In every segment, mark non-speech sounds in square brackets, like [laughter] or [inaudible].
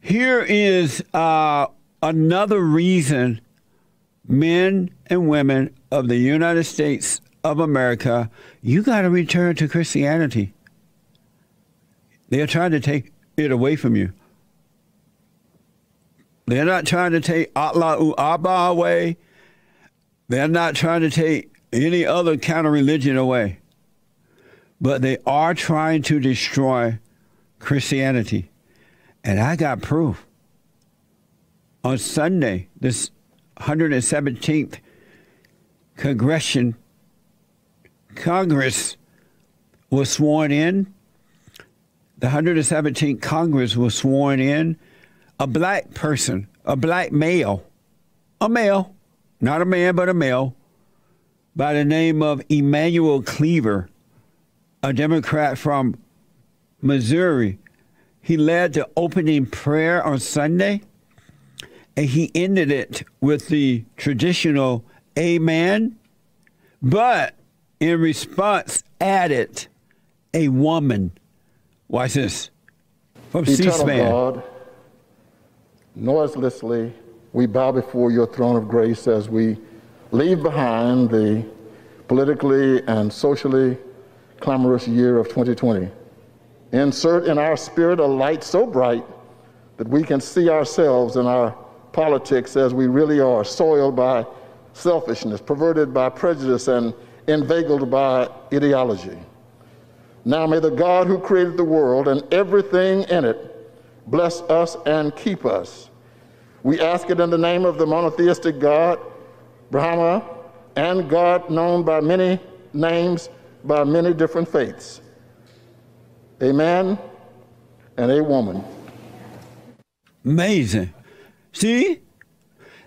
Here is uh, another reason men and women of the United States of America, you got to return to Christianity. They're trying to take it away from you. They're not trying to take Allah Abba away. They're not trying to take any other kind of religion away. But they are trying to destroy Christianity. And I got proof. On Sunday, this 117th Congression Congress was sworn in. The 117th Congress was sworn in. A black person, a black male, a male, not a man, but a male, by the name of Emanuel Cleaver, a Democrat from Missouri. He led the opening prayer on Sunday, and he ended it with the traditional Amen. But in response, added a woman. Watch this. From C-SPAN. God, noiselessly, we bow before your throne of grace as we leave behind the politically and socially clamorous year of 2020. Insert in our spirit a light so bright that we can see ourselves and our politics as we really are, soiled by selfishness, perverted by prejudice, and inveigled by ideology. Now may the God who created the world and everything in it bless us and keep us. We ask it in the name of the monotheistic God, Brahma, and God known by many names, by many different faiths. A man and a woman. Amazing. See?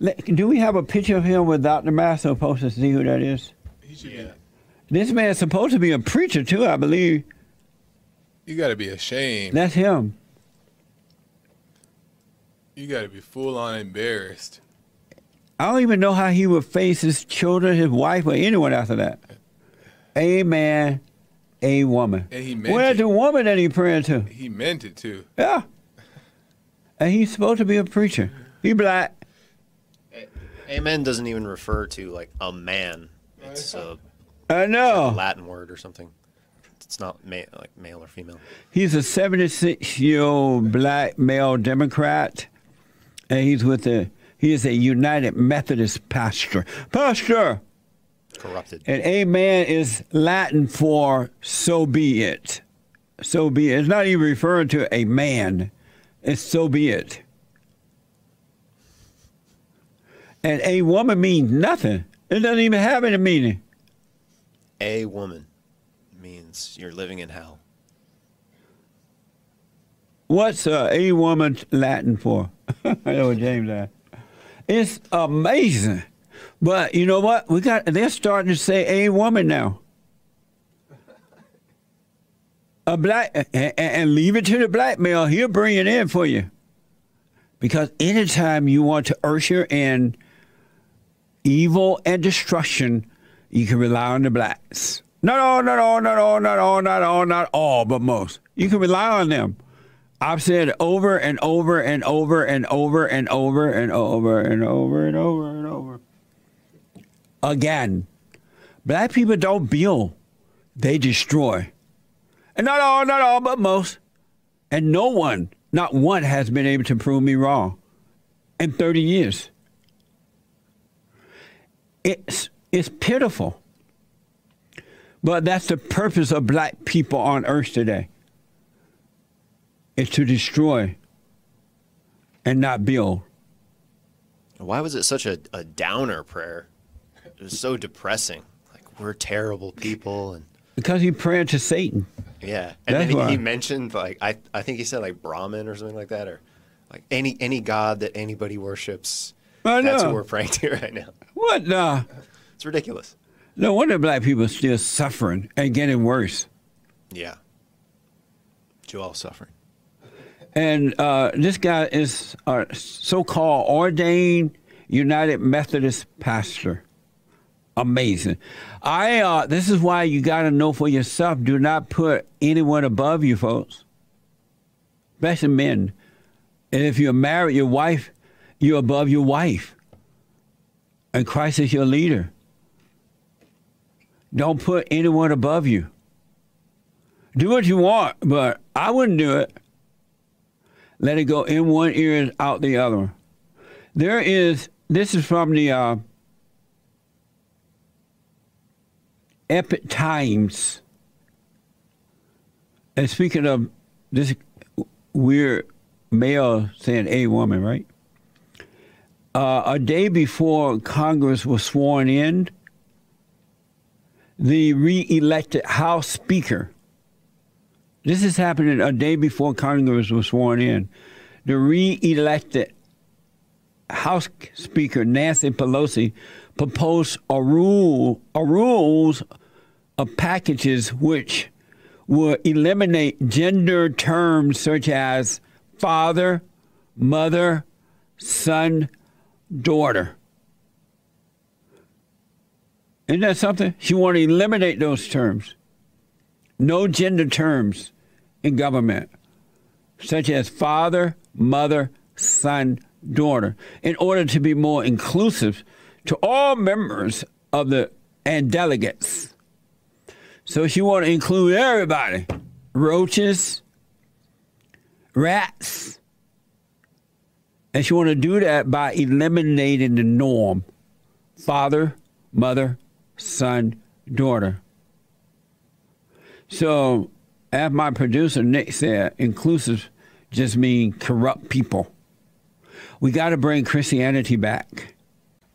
Do we have a picture of him with Dr. mask so supposed to see who that is? Yeah. This man's supposed to be a preacher too, I believe. You got to be ashamed. That's him. You got to be full on embarrassed. I don't even know how he would face his children, his wife, or anyone after that. [laughs] A man, a woman. And he meant Where's it. the woman that he praying to? He meant it too. Yeah. And he's supposed to be a preacher. He black. Amen doesn't even refer to like a man. It's a I know. Latin word or something. It's not ma- like male or female. He's a 76 year old black male Democrat, and he's with the he is a United Methodist pastor. Pastor. Corrupted. And amen is Latin for so be it. So be it. It's not even referring to a man. It's so be it. And a woman means nothing. It doesn't even have any meaning. A woman means you're living in hell. What's uh, a woman Latin for? [laughs] I know what James asked. It's amazing. But you know what? We got they're starting to say a woman now. A black and, and leave it to the black male. He'll bring it in for you. Because anytime you want to usher in evil and destruction, you can rely on the blacks. Not all, not all, not all, not all, not all, not all, but most. You can rely on them. I've said over and over and over and over and over and over and over and over and over. Again, black people don't build, they destroy. And not all, not all, but most. And no one, not one, has been able to prove me wrong in 30 years. It's, it's pitiful. But that's the purpose of black people on earth today. Is to destroy and not build. Why was it such a, a downer prayer? It was so depressing. Like we're terrible people and because he prayed to Satan. Yeah, and That's then he, he, mentioned like I I think he said like Brahman or something like that, or like any any god that anybody worships. I know. That's what we're praying to [laughs] right now. What? Uh, it's ridiculous. No wonder black people are still suffering and getting worse. Yeah. Joel suffering. And uh, this guy is a so-called ordained United Methodist pastor. Amazing. I. Uh, this is why you got to know for yourself. Do not put anyone above you, folks. Especially men. And if you're married, your wife, you're above your wife. And Christ is your leader. Don't put anyone above you. Do what you want, but I wouldn't do it. Let it go in one ear and out the other. There is, this is from the uh, Epoch Times. And speaking of this weird male saying a woman, right? Uh, a day before Congress was sworn in, the re-elected House Speaker. This is happening a day before Congress was sworn in. The re-elected House Speaker Nancy Pelosi proposed a rule, a rules of packages which will eliminate gender terms such as father, mother, son, daughter. Isn't that something? She want to eliminate those terms. No gender terms in government, such as father, mother, son, daughter, in order to be more inclusive to all members of the and delegates. So she want to include everybody. Roaches, rats. And she want to do that by eliminating the norm. Father, mother, son, daughter. So, as my producer Nick said, inclusive just mean corrupt people. We got to bring Christianity back.